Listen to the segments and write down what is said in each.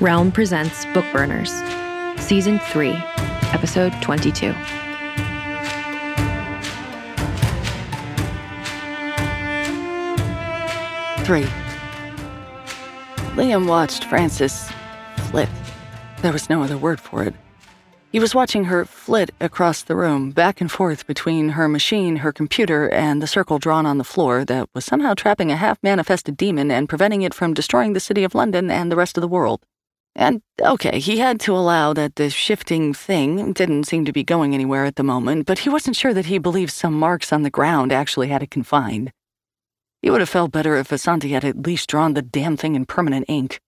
Realm presents Bookburners, Season 3, Episode 22. Three. Liam watched Frances flit. There was no other word for it. He was watching her flit across the room, back and forth between her machine, her computer, and the circle drawn on the floor that was somehow trapping a half manifested demon and preventing it from destroying the city of London and the rest of the world. And okay, he had to allow that the shifting thing didn't seem to be going anywhere at the moment, but he wasn't sure that he believed some marks on the ground actually had it confined. He would have felt better if Asanti had at least drawn the damn thing in permanent ink.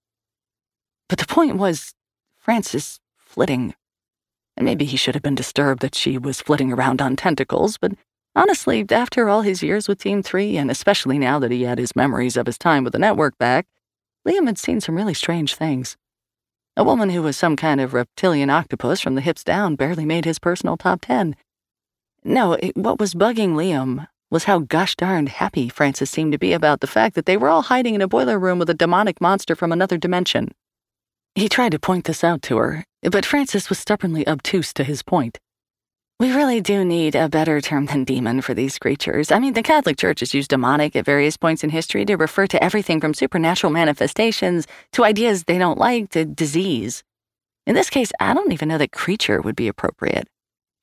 But the point was, Frances flitting. And maybe he should have been disturbed that she was flitting around on tentacles, but honestly, after all his years with Team 3, and especially now that he had his memories of his time with the network back, Liam had seen some really strange things. A woman who was some kind of reptilian octopus from the hips down barely made his personal top 10. No, it, what was bugging Liam was how gosh darned happy Frances seemed to be about the fact that they were all hiding in a boiler room with a demonic monster from another dimension. He tried to point this out to her, but Frances was stubbornly obtuse to his point. We really do need a better term than demon for these creatures. I mean, the Catholic Church has used demonic at various points in history to refer to everything from supernatural manifestations to ideas they don't like to disease. In this case, I don't even know that creature would be appropriate.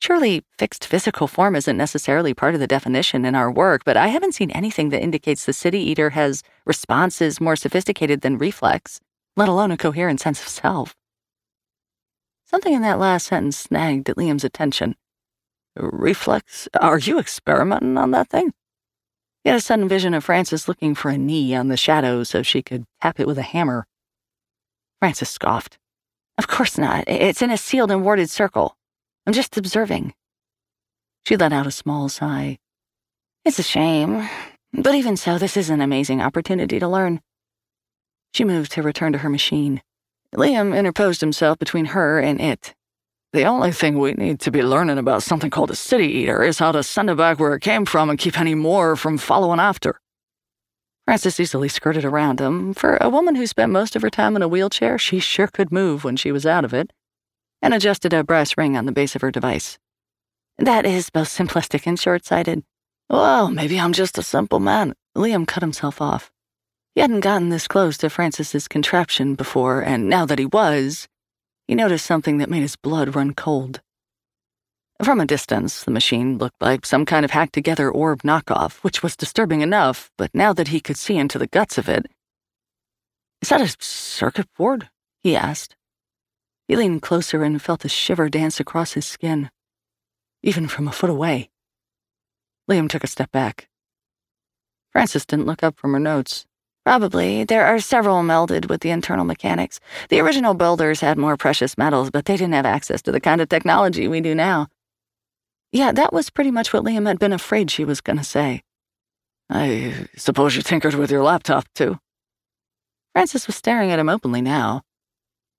Surely, fixed physical form isn't necessarily part of the definition in our work, but I haven't seen anything that indicates the city eater has responses more sophisticated than reflex, let alone a coherent sense of self. Something in that last sentence snagged at Liam's attention. Reflex? Are you experimenting on that thing? He had a sudden vision of Frances looking for a knee on the shadow so she could tap it with a hammer. Frances scoffed. Of course not. It's in a sealed and warded circle. I'm just observing. She let out a small sigh. It's a shame, but even so, this is an amazing opportunity to learn. She moved to return to her machine. Liam interposed himself between her and it. The only thing we need to be learning about something called a city eater is how to send it back where it came from and keep any more from following after. Frances easily skirted around him. For a woman who spent most of her time in a wheelchair, she sure could move when she was out of it, and adjusted a brass ring on the base of her device. That is both simplistic and short sighted. Well, maybe I'm just a simple man. Liam cut himself off. He hadn't gotten this close to Frances's contraption before, and now that he was, he noticed something that made his blood run cold. From a distance, the machine looked like some kind of hacked together orb knockoff, which was disturbing enough, but now that he could see into the guts of it. Is that a circuit board? he asked. He leaned closer and felt a shiver dance across his skin, even from a foot away. Liam took a step back. Frances didn't look up from her notes. Probably. There are several melded with the internal mechanics. The original builders had more precious metals, but they didn't have access to the kind of technology we do now. Yeah, that was pretty much what Liam had been afraid she was going to say. I suppose you tinkered with your laptop, too. Frances was staring at him openly now.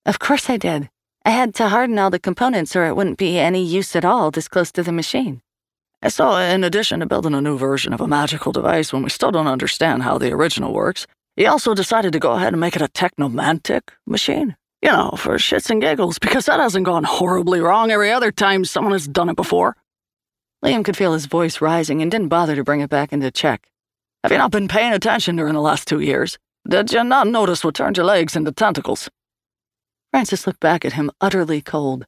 Of course I did. I had to harden all the components or it wouldn't be any use at all this close to the machine. I saw, in addition to building a new version of a magical device when we still don't understand how the original works, he also decided to go ahead and make it a technomantic machine. You know, for shits and giggles, because that hasn't gone horribly wrong every other time someone has done it before. Liam could feel his voice rising and didn't bother to bring it back into check. Have you not been paying attention during the last two years? Did you not notice what turned your legs into tentacles? Frances looked back at him, utterly cold.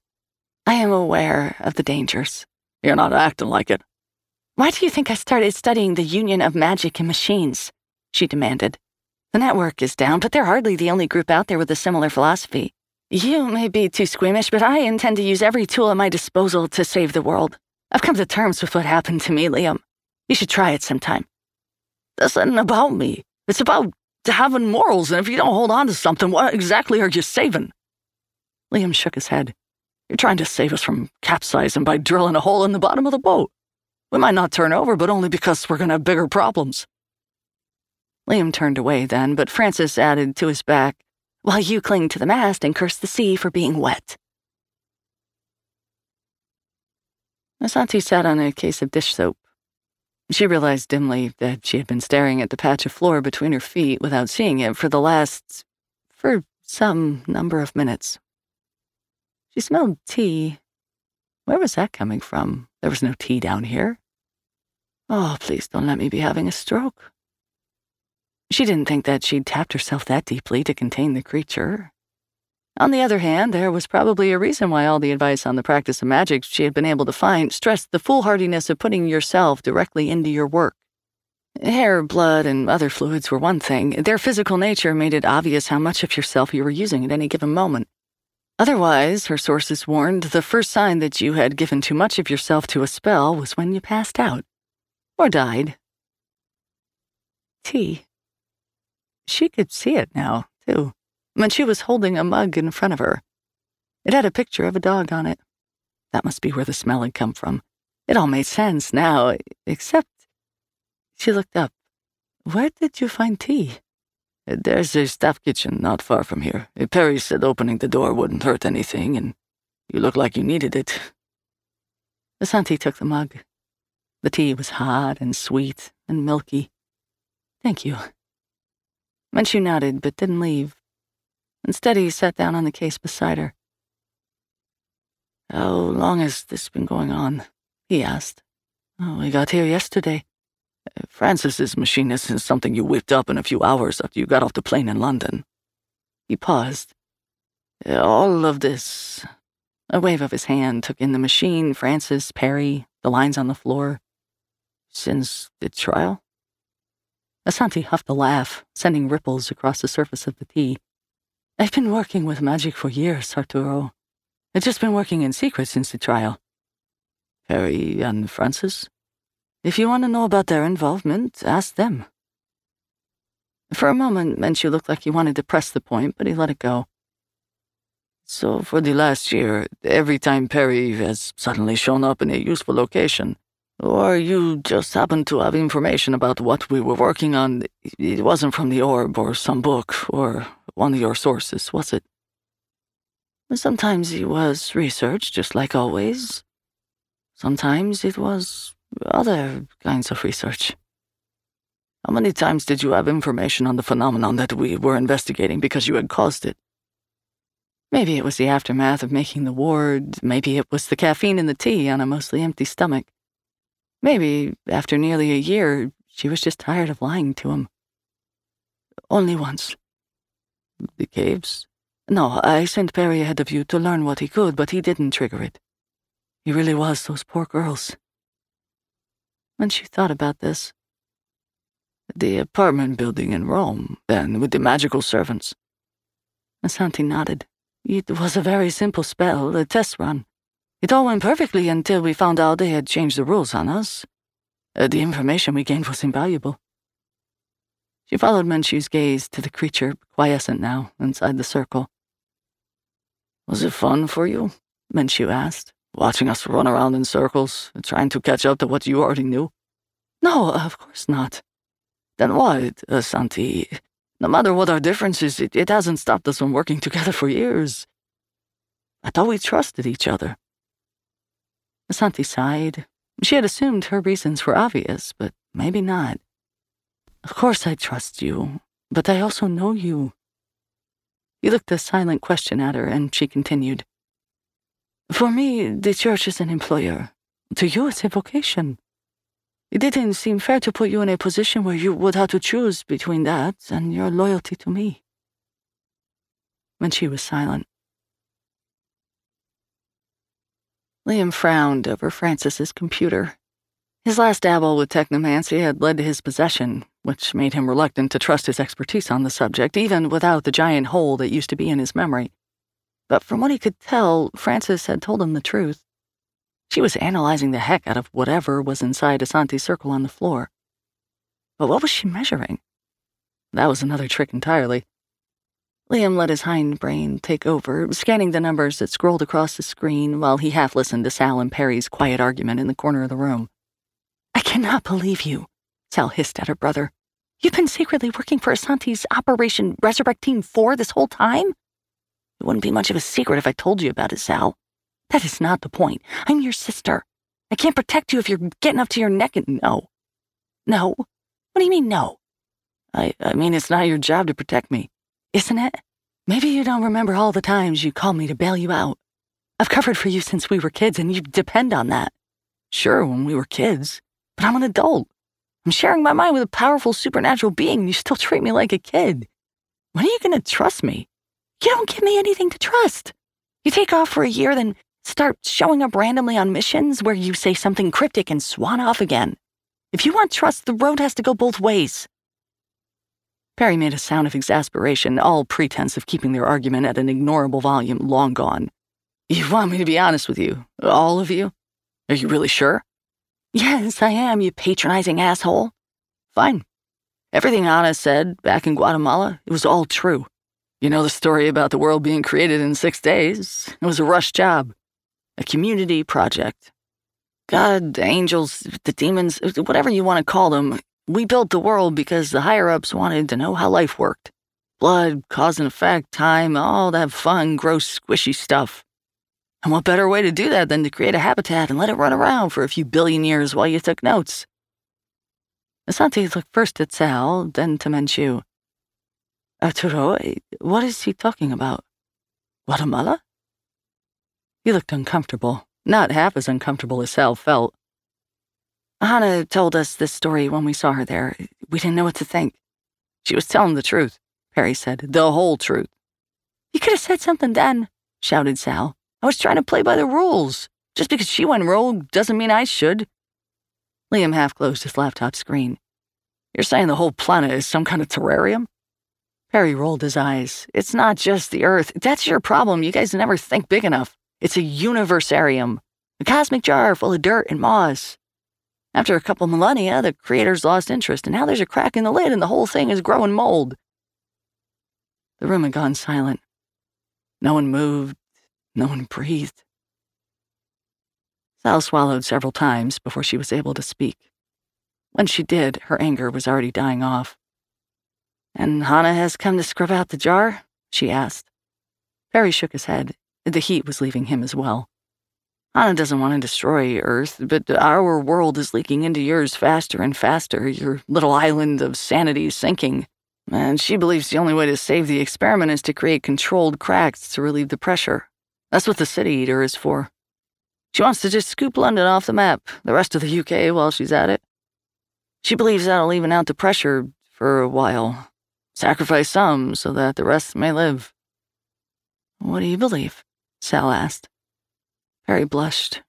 I am aware of the dangers. You're not acting like it. Why do you think I started studying the union of magic and machines? She demanded. The network is down, but they're hardly the only group out there with a similar philosophy. You may be too squeamish, but I intend to use every tool at my disposal to save the world. I've come to terms with what happened to me, Liam. You should try it sometime. This isn't about me. It's about having morals, and if you don't hold on to something, what exactly are you saving? Liam shook his head. You're trying to save us from capsizing by drilling a hole in the bottom of the boat. We might not turn over, but only because we're going to have bigger problems. Liam turned away then, but Frances added to his back, while you cling to the mast and curse the sea for being wet. Asanti sat on a case of dish soap. She realized dimly that she had been staring at the patch of floor between her feet without seeing it for the last. for some number of minutes. She smelled tea. Where was that coming from? There was no tea down here. Oh, please don't let me be having a stroke. She didn't think that she'd tapped herself that deeply to contain the creature. On the other hand, there was probably a reason why all the advice on the practice of magic she had been able to find stressed the foolhardiness of putting yourself directly into your work. Hair, blood, and other fluids were one thing. Their physical nature made it obvious how much of yourself you were using at any given moment. Otherwise, her sources warned, the first sign that you had given too much of yourself to a spell was when you passed out. Or died. Tea. She could see it now, too, when she was holding a mug in front of her. It had a picture of a dog on it. That must be where the smell had come from. It all made sense now, except. She looked up. Where did you find tea? There's a staff kitchen not far from here. Perry said opening the door wouldn't hurt anything, and you look like you needed it. Asanti took the mug. The tea was hot and sweet and milky. Thank you. Menchu nodded but didn't leave. Instead, he sat down on the case beside her. How long has this been going on? he asked. Oh, we got here yesterday. Frances's machine isn't something you whipped up in a few hours after you got off the plane in London. He paused. All of this. A wave of his hand took in the machine, Frances, Perry, the lines on the floor. Since the trial? Asanti huffed a laugh, sending ripples across the surface of the tea. I've been working with magic for years, Arturo. I've just been working in secret since the trial. Perry and Frances? If you want to know about their involvement, ask them. For a moment, Menchu looked like he wanted to press the point, but he let it go. So, for the last year, every time Perry has suddenly shown up in a useful location, or you just happened to have information about what we were working on, it wasn't from the orb or some book or one of your sources, was it? Sometimes it was research, just like always. Sometimes it was other kinds of research. How many times did you have information on the phenomenon that we were investigating because you had caused it? Maybe it was the aftermath of making the ward, maybe it was the caffeine in the tea on a mostly empty stomach. Maybe, after nearly a year, she was just tired of lying to him. Only once. The caves? No, I sent Perry ahead of you to learn what he could, but he didn't trigger it. He really was those poor girls. When she thought about this, the apartment building in Rome, then, with the magical servants. Asanti nodded. It was a very simple spell, a test run. It all went perfectly until we found out they had changed the rules on us. Uh, the information we gained was invaluable. She followed Menchu's gaze to the creature, quiescent now, inside the circle. Was it fun for you? Menchu asked watching us run around in circles, trying to catch up to what you already knew? No, of course not. Then what, Asanti? No matter what our differences, it, it hasn't stopped us from working together for years. I thought we trusted each other. Asanti sighed. She had assumed her reasons were obvious, but maybe not. Of course I trust you, but I also know you. He looked a silent question at her, and she continued. For me, the church is an employer. To you, it's a vocation. It didn't seem fair to put you in a position where you would have to choose between that and your loyalty to me. When she was silent, Liam frowned over Frances's computer. His last dabble with technomancy had led to his possession, which made him reluctant to trust his expertise on the subject, even without the giant hole that used to be in his memory. But from what he could tell, Frances had told him the truth. She was analyzing the heck out of whatever was inside Asanti's circle on the floor. But what was she measuring? That was another trick entirely. Liam let his hindbrain take over, scanning the numbers that scrolled across the screen while he half listened to Sal and Perry's quiet argument in the corner of the room. I cannot believe you, Sal hissed at her brother. You've been secretly working for Asanti's Operation Resurrect Team 4 this whole time? It wouldn't be much of a secret if I told you about it, Sal. That is not the point. I'm your sister. I can't protect you if you're getting up to your neck in no. No? What do you mean, no? I, I mean, it's not your job to protect me, isn't it? Maybe you don't remember all the times you called me to bail you out. I've covered for you since we were kids, and you depend on that. Sure, when we were kids, but I'm an adult. I'm sharing my mind with a powerful supernatural being, and you still treat me like a kid. When are you going to trust me? You don't give me anything to trust. You take off for a year, then Start showing up randomly on missions where you say something cryptic and swan off again. If you want trust, the road has to go both ways. Perry made a sound of exasperation, all pretense of keeping their argument at an ignorable volume long gone. You want me to be honest with you? All of you? Are you really sure? Yes, I am, you patronizing asshole. Fine. Everything Hannah said back in Guatemala, it was all true. You know the story about the world being created in six days? It was a rush job a community project. God, the angels, the demons, whatever you want to call them, we built the world because the higher ups wanted to know how life worked. Blood, cause and effect, time, all that fun, gross, squishy stuff. And what better way to do that than to create a habitat and let it run around for a few billion years while you took notes? Asanti looked first at Sal, then to Menchu. Arturo, eh, what is he talking about? Guatemala? He looked uncomfortable, not half as uncomfortable as Sal felt. Hannah told us this story when we saw her there. We didn't know what to think. She was telling the truth, Perry said, the whole truth. You could have said something then, shouted Sal. I was trying to play by the rules. Just because she went rogue doesn't mean I should. Liam half closed his laptop screen. You're saying the whole planet is some kind of terrarium? Perry rolled his eyes. It's not just the Earth. That's your problem. You guys never think big enough. It's a universarium, a cosmic jar full of dirt and moss. After a couple millennia, the creators lost interest, and now there's a crack in the lid and the whole thing is growing mold. The room had gone silent. No one moved, no one breathed. Sal swallowed several times before she was able to speak. When she did, her anger was already dying off. And Hannah has come to scrub out the jar? she asked. Perry shook his head. The heat was leaving him as well. Hannah doesn't want to destroy Earth, but our world is leaking into yours faster and faster. Your little island of sanity is sinking. And she believes the only way to save the experiment is to create controlled cracks to relieve the pressure. That's what the City Eater is for. She wants to just scoop London off the map, the rest of the UK while she's at it. She believes that'll even out the pressure for a while. Sacrifice some so that the rest may live. What do you believe? Sal asked. Perry blushed.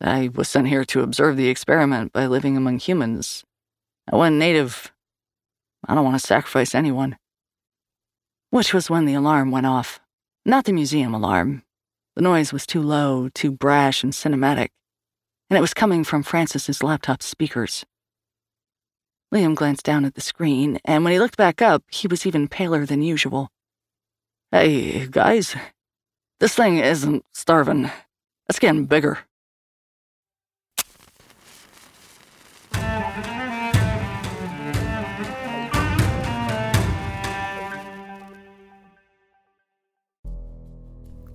I was sent here to observe the experiment by living among humans. I went native. I don't want to sacrifice anyone. Which was when the alarm went off. Not the museum alarm. The noise was too low, too brash and cinematic, and it was coming from Frances's laptop speakers. Liam glanced down at the screen, and when he looked back up, he was even paler than usual. Hey, guys, this thing isn't starving. That's getting bigger.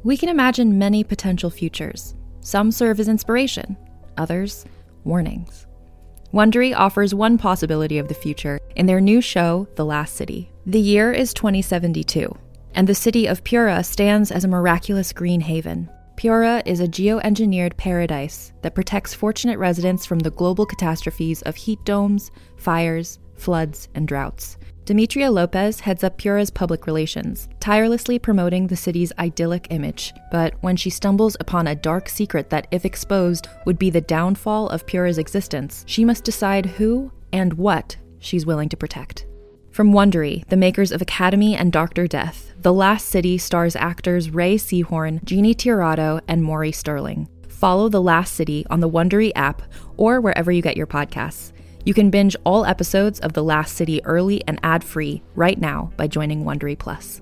We can imagine many potential futures. Some serve as inspiration, others, warnings. Wondery offers one possibility of the future in their new show, The Last City. The year is 2072, and the city of Pura stands as a miraculous green haven. Pura is a geoengineered paradise that protects fortunate residents from the global catastrophes of heat domes, fires, floods, and droughts. Demetria Lopez heads up Pura's public relations, tirelessly promoting the city's idyllic image. But when she stumbles upon a dark secret that, if exposed, would be the downfall of Pura's existence, she must decide who and what she's willing to protect. From Wondery, the makers of Academy and Dr. Death, The Last City stars actors Rhea Seehorn, Jeannie Tirado, and Maury Sterling. Follow The Last City on the Wondery app or wherever you get your podcasts. You can binge all episodes of The Last City early and ad-free right now by joining Wondery Plus.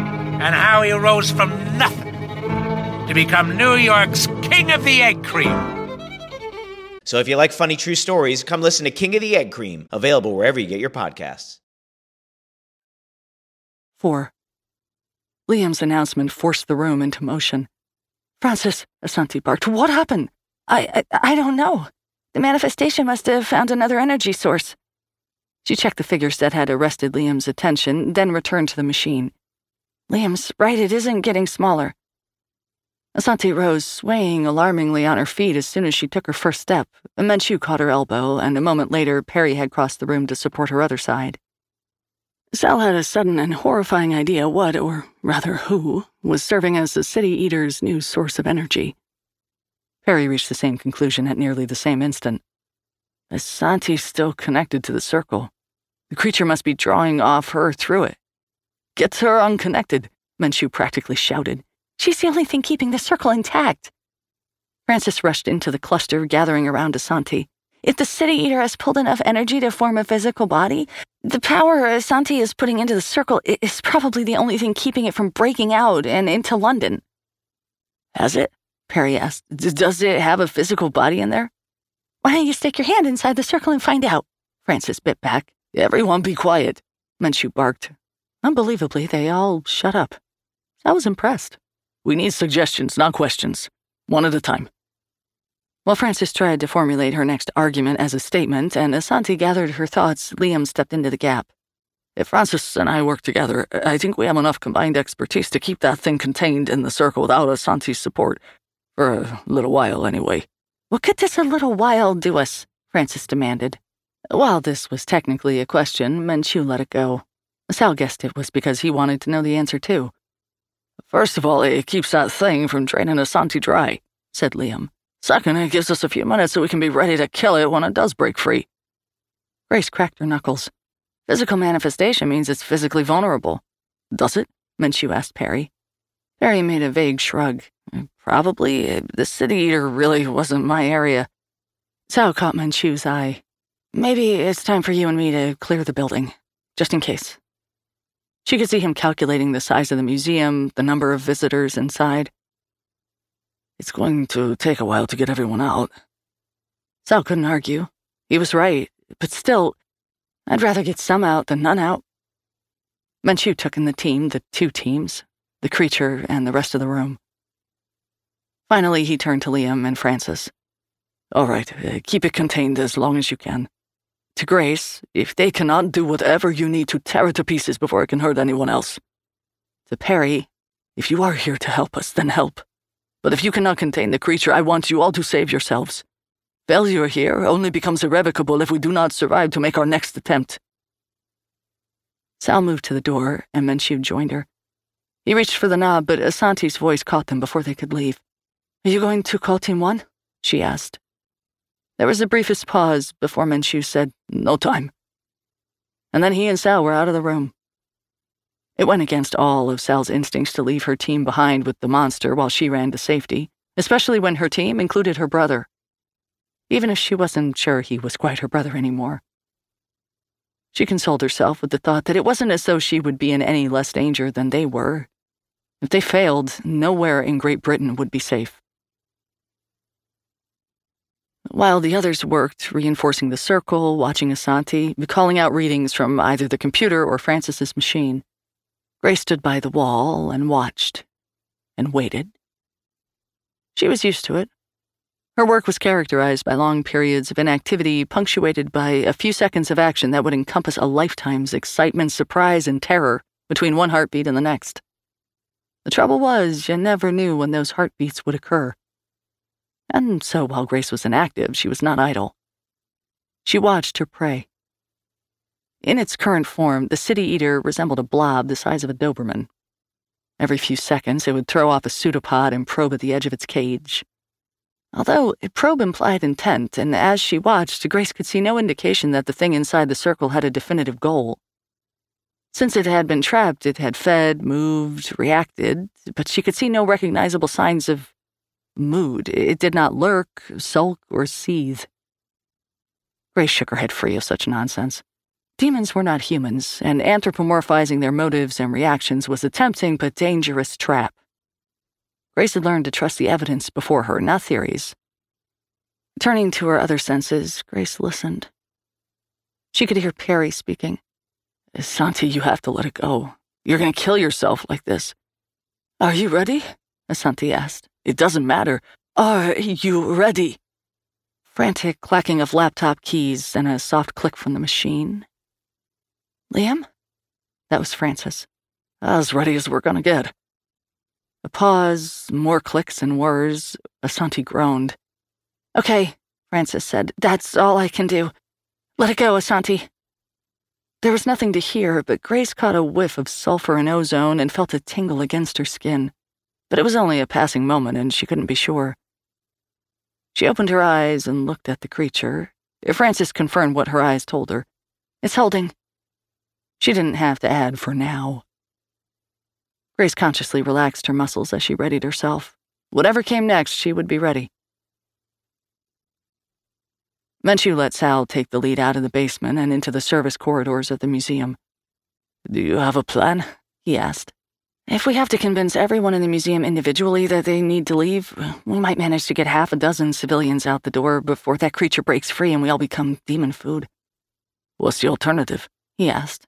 and how he rose from nothing to become New York's King of the Egg Cream. So if you like funny true stories, come listen to King of the Egg Cream, available wherever you get your podcasts. 4. Liam's announcement forced the room into motion. Frances, Asanti barked. What happened? I, I, I don't know. The manifestation must have found another energy source. She checked the figures that had arrested Liam's attention, then returned to the machine. Liam's right, it isn't getting smaller. Asanti rose, swaying alarmingly on her feet as soon as she took her first step. Menchu caught her elbow, and a moment later, Perry had crossed the room to support her other side. Sal had a sudden and horrifying idea what, or rather who, was serving as the City Eater's new source of energy. Perry reached the same conclusion at nearly the same instant. Asanti's still connected to the circle. The creature must be drawing off her through it. Gets her unconnected, Menchu practically shouted. She's the only thing keeping the circle intact. Frances rushed into the cluster, gathering around Asanti. If the City Eater has pulled enough energy to form a physical body, the power Asanti is putting into the circle is probably the only thing keeping it from breaking out and into London. Has it? Perry asked. "D- Does it have a physical body in there? Why don't you stick your hand inside the circle and find out? Frances bit back. Everyone be quiet, Menchu barked. Unbelievably, they all shut up. I was impressed. We need suggestions, not questions. One at a time. While Frances tried to formulate her next argument as a statement and Asanti gathered her thoughts, Liam stepped into the gap. If Frances and I work together, I think we have enough combined expertise to keep that thing contained in the circle without Asanti's support. For a little while, anyway. What could this a little while do us? Frances demanded. While this was technically a question, Menchu let it go. Sal guessed it was because he wanted to know the answer too. First of all, it keeps that thing from draining Asanti dry, said Liam. Second, it gives us a few minutes so we can be ready to kill it when it does break free. Grace cracked her knuckles. Physical manifestation means it's physically vulnerable. Does it? Menchu asked Perry. Perry made a vague shrug. Probably. Eh, the city eater really wasn't my area. Sal caught Menchu's eye. Maybe it's time for you and me to clear the building, just in case. She could see him calculating the size of the museum, the number of visitors inside. It's going to take a while to get everyone out. Sal couldn't argue. He was right, but still, I'd rather get some out than none out. Menchu took in the team, the two teams, the creature, and the rest of the room. Finally, he turned to Liam and Frances. All right, uh, keep it contained as long as you can. To Grace, if they cannot do whatever you need to tear it to pieces before it can hurt anyone else. To Perry, if you are here to help us, then help. But if you cannot contain the creature, I want you all to save yourselves. Failure here only becomes irrevocable if we do not survive to make our next attempt. Sal moved to the door, and Menchu joined her. He reached for the knob, but Asanti's voice caught them before they could leave. Are you going to call Team One? she asked. There was the briefest pause before Menchu said, No time. And then he and Sal were out of the room. It went against all of Sal's instincts to leave her team behind with the monster while she ran to safety, especially when her team included her brother. Even if she wasn't sure he was quite her brother anymore. She consoled herself with the thought that it wasn't as though she would be in any less danger than they were. If they failed, nowhere in Great Britain would be safe. While the others worked, reinforcing the circle, watching Asanti, calling out readings from either the computer or Frances's machine, Grace stood by the wall and watched and waited. She was used to it. Her work was characterized by long periods of inactivity, punctuated by a few seconds of action that would encompass a lifetime's excitement, surprise, and terror between one heartbeat and the next. The trouble was, you never knew when those heartbeats would occur. And so, while Grace was inactive, she was not idle. She watched her prey. In its current form, the city eater resembled a blob the size of a Doberman. Every few seconds, it would throw off a pseudopod and probe at the edge of its cage. Although it probe implied intent, and as she watched, Grace could see no indication that the thing inside the circle had a definitive goal. Since it had been trapped, it had fed, moved, reacted, but she could see no recognizable signs of mood. It did not lurk, sulk, or seethe. Grace shook her head free of such nonsense. Demons were not humans, and anthropomorphizing their motives and reactions was a tempting but dangerous trap. Grace had learned to trust the evidence before her, not theories. Turning to her other senses, Grace listened. She could hear Perry speaking. Asanti, you have to let it go. You're going to kill yourself like this. Are you ready? Asanti asked. It doesn't matter. Are you ready? Frantic clacking of laptop keys and a soft click from the machine. Liam? That was Frances. As ready as we're gonna get. A pause, more clicks and whirs. Asanti groaned. Okay, Frances said. That's all I can do. Let it go, Asanti. There was nothing to hear, but Grace caught a whiff of sulfur and ozone and felt a tingle against her skin. But it was only a passing moment, and she couldn't be sure. She opened her eyes and looked at the creature. Frances confirmed what her eyes told her. It's holding. She didn't have to add for now. Grace consciously relaxed her muscles as she readied herself. Whatever came next, she would be ready. Menchu let Sal take the lead out of the basement and into the service corridors of the museum. Do you have a plan? he asked. If we have to convince everyone in the museum individually that they need to leave, we might manage to get half a dozen civilians out the door before that creature breaks free and we all become demon food. What's the alternative? he asked.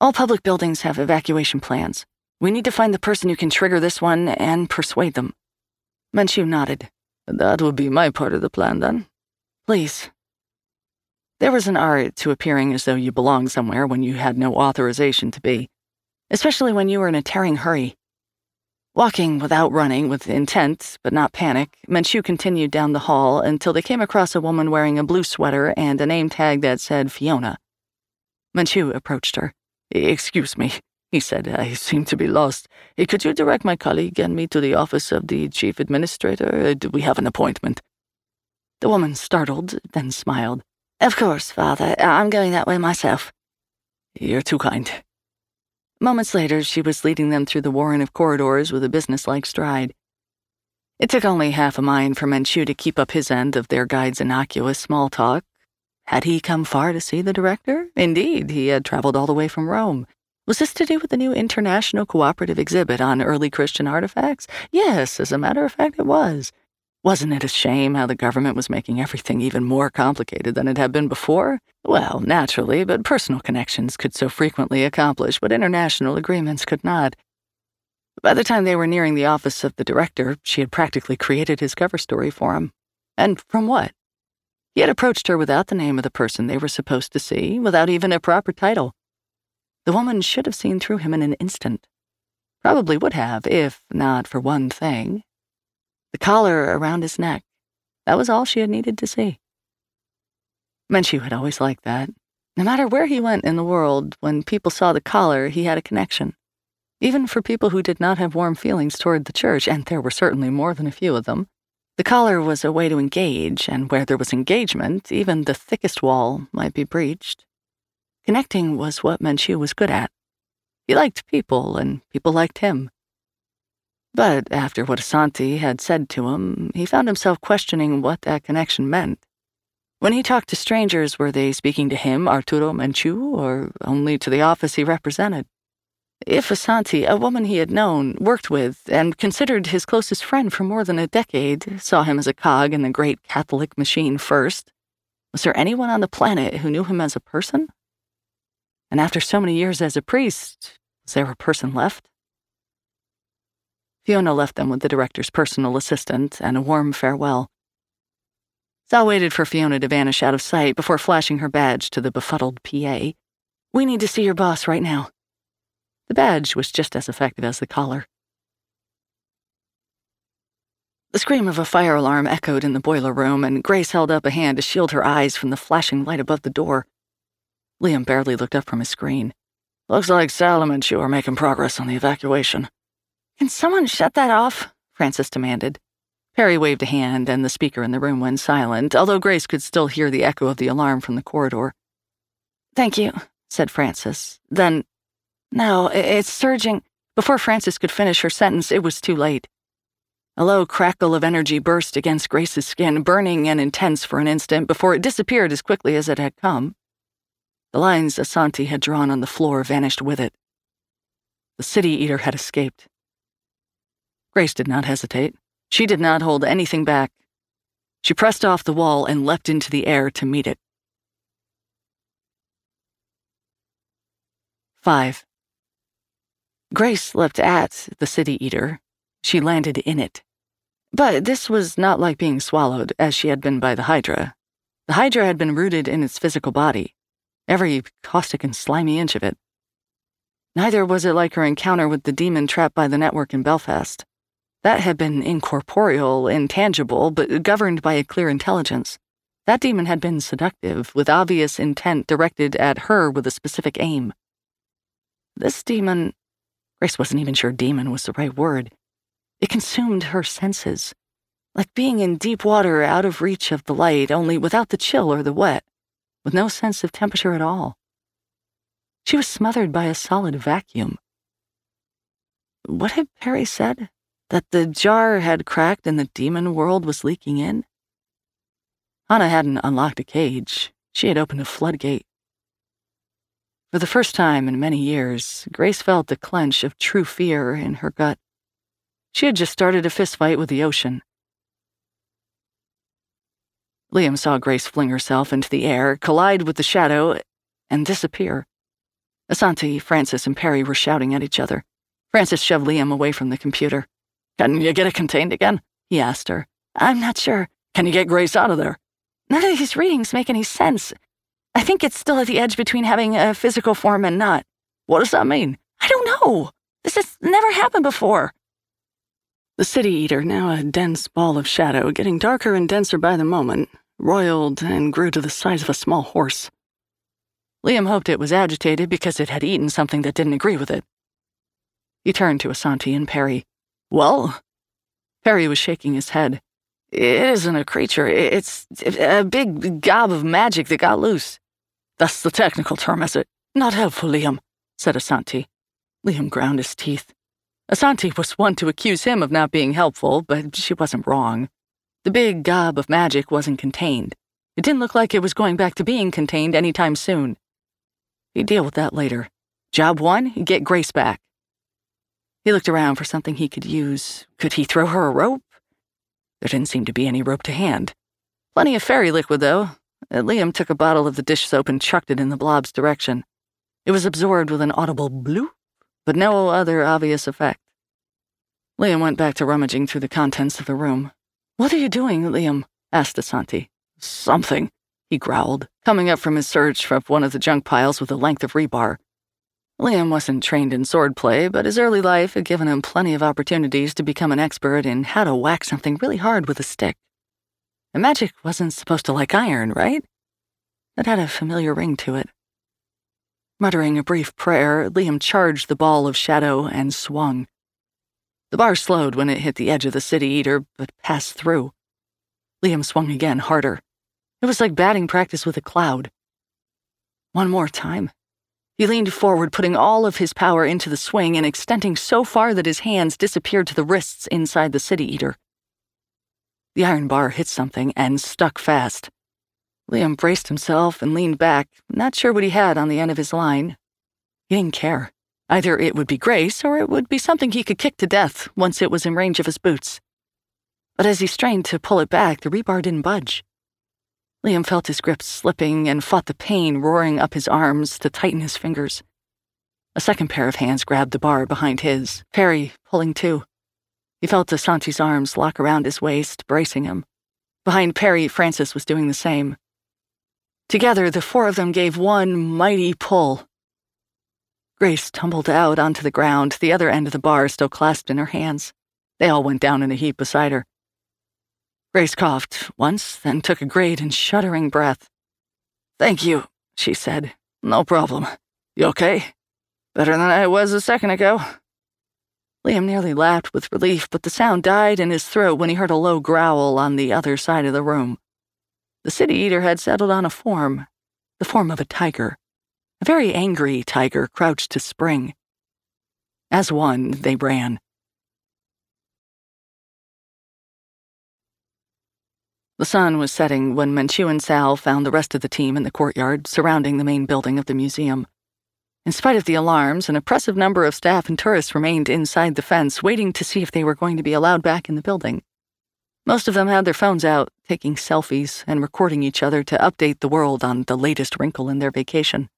All public buildings have evacuation plans. We need to find the person who can trigger this one and persuade them. Menchu nodded. That would be my part of the plan, then. Please. There was an art to appearing as though you belonged somewhere when you had no authorization to be, especially when you were in a tearing hurry. Walking without running, with intent but not panic, Menchu continued down the hall until they came across a woman wearing a blue sweater and a name tag that said Fiona. Menchu approached her. Excuse me, he said. I seem to be lost. Could you direct my colleague and me to the office of the chief administrator? Uh, Do we have an appointment? The woman startled, then smiled. Of course, father. I'm going that way myself. You're too kind. Moments later, she was leading them through the warren of corridors with a businesslike stride. It took only half a mind for Menchu to keep up his end of their guide's innocuous small talk, had he come far to see the director? Indeed, he had traveled all the way from Rome. Was this to do with the new international cooperative exhibit on early Christian artifacts? Yes, as a matter of fact, it was. Wasn't it a shame how the government was making everything even more complicated than it had been before? Well, naturally, but personal connections could so frequently accomplish what international agreements could not. By the time they were nearing the office of the director, she had practically created his cover story for him. And from what? He had approached her without the name of the person they were supposed to see, without even a proper title. The woman should have seen through him in an instant. Probably would have, if not for one thing. The collar around his neck. That was all she had needed to see. Menchu had always liked that. No matter where he went in the world, when people saw the collar, he had a connection. Even for people who did not have warm feelings toward the church, and there were certainly more than a few of them, the collar was a way to engage, and where there was engagement, even the thickest wall might be breached. Connecting was what Menchu was good at. He liked people, and people liked him. But after what Asanti had said to him, he found himself questioning what that connection meant. When he talked to strangers, were they speaking to him, Arturo Menchu, or only to the office he represented? If Asanti, a woman he had known, worked with, and considered his closest friend for more than a decade, saw him as a cog in the great Catholic machine first, was there anyone on the planet who knew him as a person? And after so many years as a priest, was there a person left? Fiona left them with the director's personal assistant and a warm farewell. Sal waited for Fiona to vanish out of sight before flashing her badge to the befuddled PA. We need to see your boss right now. The badge was just as effective as the collar. The scream of a fire alarm echoed in the boiler room, and Grace held up a hand to shield her eyes from the flashing light above the door. Liam barely looked up from his screen. Looks like Salem and you are making progress on the evacuation. Can someone shut that off? Frances demanded. Perry waved a hand, and the speaker in the room went silent, although Grace could still hear the echo of the alarm from the corridor. Thank you, said Frances. Then no, it's surging. Before Frances could finish her sentence, it was too late. A low crackle of energy burst against Grace's skin, burning and intense for an instant before it disappeared as quickly as it had come. The lines Asanti had drawn on the floor vanished with it. The city eater had escaped. Grace did not hesitate. She did not hold anything back. She pressed off the wall and leapt into the air to meet it. 5. Grace leapt at the city eater. She landed in it. But this was not like being swallowed, as she had been by the Hydra. The Hydra had been rooted in its physical body, every caustic and slimy inch of it. Neither was it like her encounter with the demon trapped by the network in Belfast. That had been incorporeal, intangible, but governed by a clear intelligence. That demon had been seductive, with obvious intent directed at her with a specific aim. This demon Grace wasn't even sure demon was the right word. It consumed her senses, like being in deep water out of reach of the light, only without the chill or the wet, with no sense of temperature at all. She was smothered by a solid vacuum. What had Perry said? That the jar had cracked and the demon world was leaking in? Hannah hadn't unlocked a cage. She had opened a floodgate. For the first time in many years, Grace felt the clench of true fear in her gut. She had just started a fistfight with the ocean. Liam saw Grace fling herself into the air, collide with the shadow, and disappear. Asanti, Frances, and Perry were shouting at each other. Frances shoved Liam away from the computer. Can you get it contained again? He asked her. I'm not sure. Can you get Grace out of there? None of these readings make any sense. I think it's still at the edge between having a physical form and not. What does that mean? I don't know. This has never happened before. The city eater, now a dense ball of shadow, getting darker and denser by the moment, roiled and grew to the size of a small horse. Liam hoped it was agitated because it had eaten something that didn't agree with it. He turned to Asanti and Perry. Well? Perry was shaking his head. It isn't a creature. It's a big gob of magic that got loose. That's the technical term, is it? Not helpful, Liam, said Asanti. Liam ground his teeth. Asanti was one to accuse him of not being helpful, but she wasn't wrong. The big gob of magic wasn't contained. It didn't look like it was going back to being contained any time soon. He'd deal with that later. Job one, get Grace back. He looked around for something he could use. Could he throw her a rope? There didn't seem to be any rope to hand. Plenty of fairy liquid, though, uh, Liam took a bottle of the dish soap and chucked it in the blob's direction. It was absorbed with an audible bloop, but no other obvious effect. Liam went back to rummaging through the contents of the room. What are you doing, Liam? asked Asanti. Something, he growled, coming up from his search of one of the junk piles with a length of rebar. Liam wasn't trained in swordplay, but his early life had given him plenty of opportunities to become an expert in how to whack something really hard with a stick. And magic wasn't supposed to like iron, right? It had a familiar ring to it. Muttering a brief prayer, Liam charged the ball of shadow and swung. The bar slowed when it hit the edge of the city eater, but passed through. Liam swung again, harder. It was like batting practice with a cloud. One more time. He leaned forward, putting all of his power into the swing and extending so far that his hands disappeared to the wrists inside the city eater. The iron bar hit something and stuck fast. Liam braced himself and leaned back, not sure what he had on the end of his line. He didn't care. Either it would be Grace or it would be something he could kick to death once it was in range of his boots. But as he strained to pull it back, the rebar didn't budge. Liam felt his grip slipping and fought the pain roaring up his arms to tighten his fingers. A second pair of hands grabbed the bar behind his, Perry pulling too. He felt Asanti's arms lock around his waist, bracing him. Behind Perry, Frances was doing the same. Together, the four of them gave one mighty pull. Grace tumbled out onto the ground, the other end of the bar still clasped in her hands. They all went down in a heap beside her. Grace coughed once, then took a great and shuddering breath. Thank you, she said. No problem. You okay? Better than I was a second ago. Liam nearly laughed with relief, but the sound died in his throat when he heard a low growl on the other side of the room. The city eater had settled on a form, the form of a tiger, a very angry tiger crouched to spring. As one, they ran. The sun was setting when Menchu and Sal found the rest of the team in the courtyard surrounding the main building of the museum. In spite of the alarms, an oppressive number of staff and tourists remained inside the fence, waiting to see if they were going to be allowed back in the building. Most of them had their phones out, taking selfies and recording each other to update the world on the latest wrinkle in their vacation.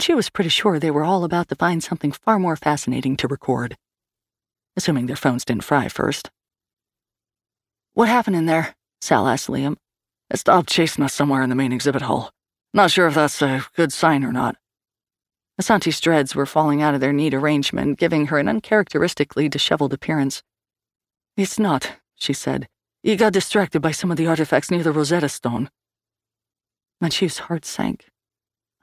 She was pretty sure they were all about to find something far more fascinating to record. Assuming their phones didn't fry first. What happened in there? Sal asked Liam. It stopped chasing us somewhere in the main exhibit hall. Not sure if that's a good sign or not. Asanti's dreads were falling out of their neat arrangement, giving her an uncharacteristically disheveled appearance. It's not, she said. You got distracted by some of the artifacts near the Rosetta Stone. Menchu's heart sank.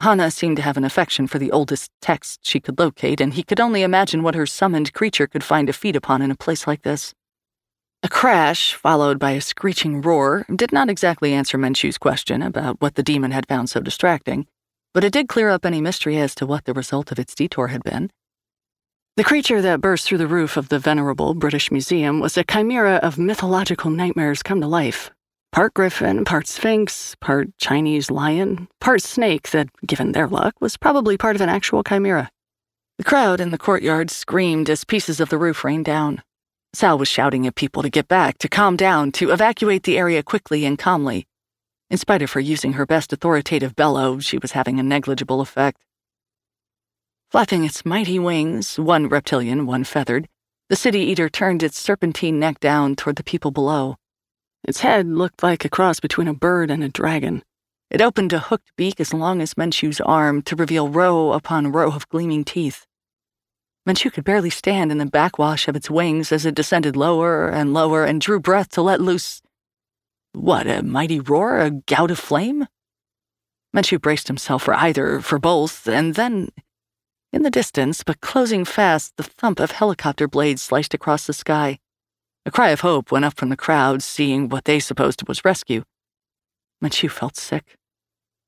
Hannah seemed to have an affection for the oldest text she could locate, and he could only imagine what her summoned creature could find to feed upon in a place like this. A crash, followed by a screeching roar, did not exactly answer Menchu's question about what the demon had found so distracting, but it did clear up any mystery as to what the result of its detour had been. The creature that burst through the roof of the venerable British Museum was a chimera of mythological nightmares come to life. Part griffin, part sphinx, part Chinese lion, part snake that, given their luck, was probably part of an actual chimera. The crowd in the courtyard screamed as pieces of the roof rained down. Sal was shouting at people to get back, to calm down, to evacuate the area quickly and calmly. In spite of her using her best authoritative bellow, she was having a negligible effect. Flapping its mighty wings, one reptilian, one feathered, the city eater turned its serpentine neck down toward the people below. Its head looked like a cross between a bird and a dragon. It opened a hooked beak as long as Menchu's arm to reveal row upon row of gleaming teeth. Menchu could barely stand in the backwash of its wings as it descended lower and lower and drew breath to let loose. What, a mighty roar? A gout of flame? Menchu braced himself for either, for both, and then in the distance, but closing fast, the thump of helicopter blades sliced across the sky. A cry of hope went up from the crowd, seeing what they supposed was rescue. Menchu felt sick.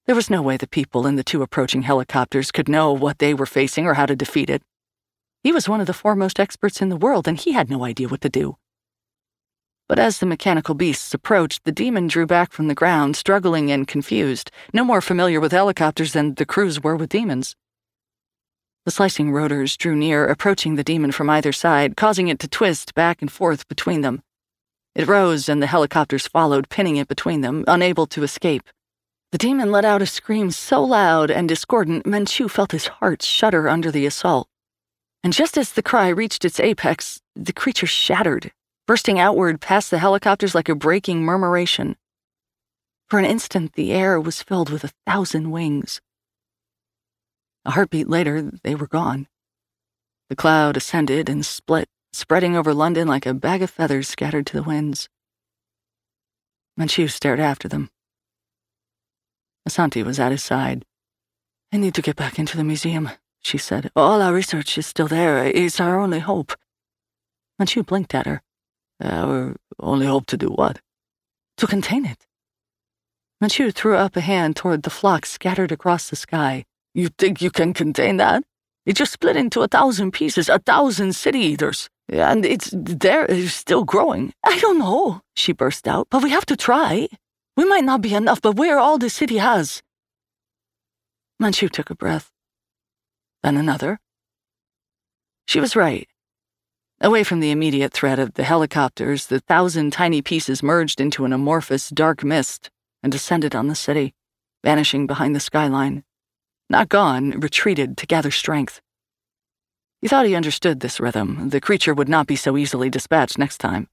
There was no way the people in the two approaching helicopters could know what they were facing or how to defeat it. He was one of the foremost experts in the world, and he had no idea what to do. But as the mechanical beasts approached, the demon drew back from the ground, struggling and confused, no more familiar with helicopters than the crews were with demons. The slicing rotors drew near, approaching the demon from either side, causing it to twist back and forth between them. It rose, and the helicopters followed, pinning it between them, unable to escape. The demon let out a scream so loud and discordant, Menchu felt his heart shudder under the assault. And just as the cry reached its apex, the creature shattered, bursting outward past the helicopters like a breaking murmuration. For an instant, the air was filled with a thousand wings. A heartbeat later, they were gone. The cloud ascended and split, spreading over London like a bag of feathers scattered to the winds. Menchu stared after them. Asanti was at his side. I need to get back into the museum, she said. All our research is still there. It's our only hope. Menchu blinked at her. Our only hope to do what? To contain it. Menchu threw up a hand toward the flock scattered across the sky. You think you can contain that? It just split into a thousand pieces, a thousand city eaters. And it's there, it's still growing. I don't know, she burst out, but we have to try. We might not be enough, but we're all the city has. Menchu took a breath. Then another. She was right. Away from the immediate threat of the helicopters, the thousand tiny pieces merged into an amorphous dark mist and descended on the city, vanishing behind the skyline. Not gone, retreated to gather strength. He thought he understood this rhythm. The creature would not be so easily dispatched next time.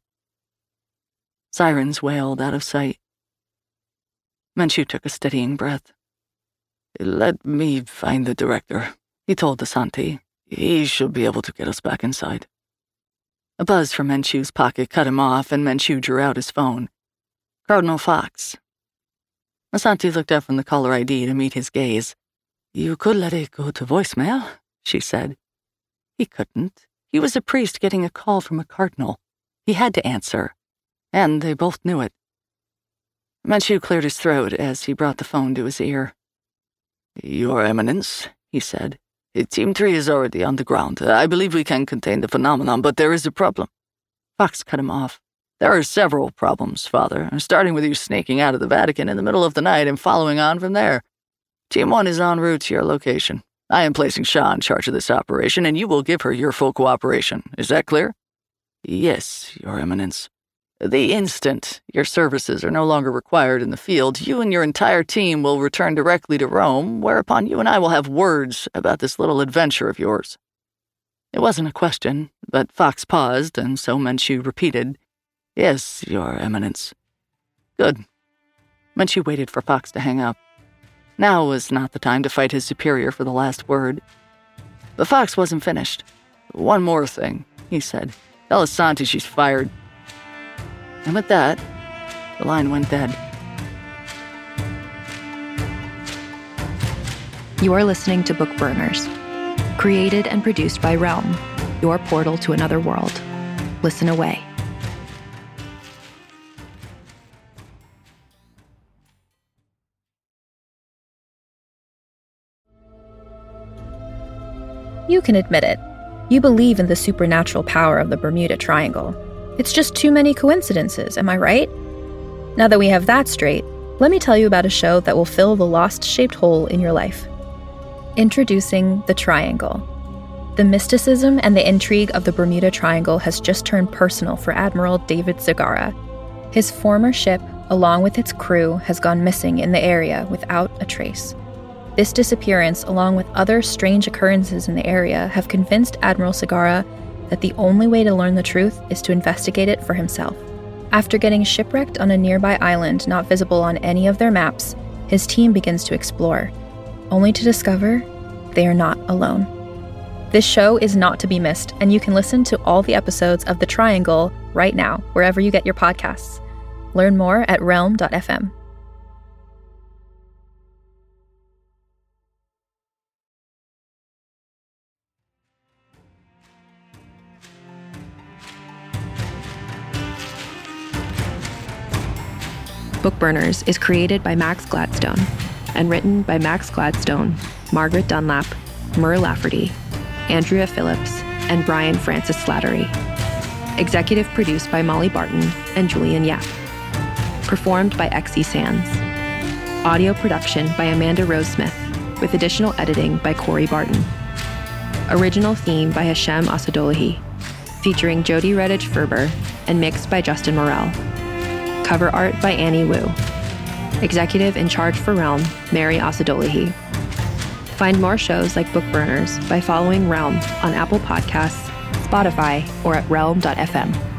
Sirens wailed out of sight. Menchu took a steadying breath. Let me find the director, he told Asanti. He should be able to get us back inside. A buzz from Menchu's pocket cut him off, and Menchu drew out his phone. Cardinal Fox. Asanti looked up from the caller ID to meet his gaze. You could let it go to voicemail, she said. He couldn't. He was a priest getting a call from a cardinal. He had to answer. And they both knew it. Menchu cleared his throat as he brought the phone to his ear. Your Eminence, he said. Team 3 is already on the ground. I believe we can contain the phenomenon, but there is a problem. Fox cut him off. There are several problems, Father, starting with you sneaking out of the Vatican in the middle of the night and following on from there. Team 1 is en route to your location. I am placing Shaw in charge of this operation, and you will give her your full cooperation. Is that clear? Yes, Your Eminence. The instant your services are no longer required in the field, you and your entire team will return directly to Rome, whereupon you and I will have words about this little adventure of yours. It wasn't a question, but Fox paused, and so Menchu repeated, Yes, Your Eminence. Good. Menchu waited for Fox to hang up. Now was not the time to fight his superior for the last word. But Fox wasn't finished. One more thing, he said. Tell Asanti she's fired. And with that, the line went dead. You are listening to Bookburners, created and produced by Realm, your portal to another world. Listen away. You can admit it. You believe in the supernatural power of the Bermuda Triangle it's just too many coincidences, am I right? Now that we have that straight, let me tell you about a show that will fill the lost shaped hole in your life. Introducing The Triangle. The mysticism and the intrigue of the Bermuda Triangle has just turned personal for Admiral David Segarra. His former ship, along with its crew, has gone missing in the area without a trace. This disappearance, along with other strange occurrences in the area, have convinced Admiral Segarra that the only way to learn the truth is to investigate it for himself. After getting shipwrecked on a nearby island not visible on any of their maps, his team begins to explore, only to discover they are not alone. This show is not to be missed, and you can listen to all the episodes of The Triangle right now, wherever you get your podcasts. Learn more at realm.fm. Bookburners is created by Max Gladstone and written by Max Gladstone, Margaret Dunlap, Mur Lafferty, Andrea Phillips, and Brian Francis Slattery. Executive produced by Molly Barton and Julian Yap. Performed by Xe Sands. Audio production by Amanda Rose Smith, with additional editing by Corey Barton. Original theme by Hashem Assadullahi, featuring Jody Redditch Ferber and mixed by Justin Morel. Cover art by Annie Wu. Executive in charge for Realm, Mary Assadullahi. Find more shows like Bookburners by following Realm on Apple Podcasts, Spotify, or at realm.fm.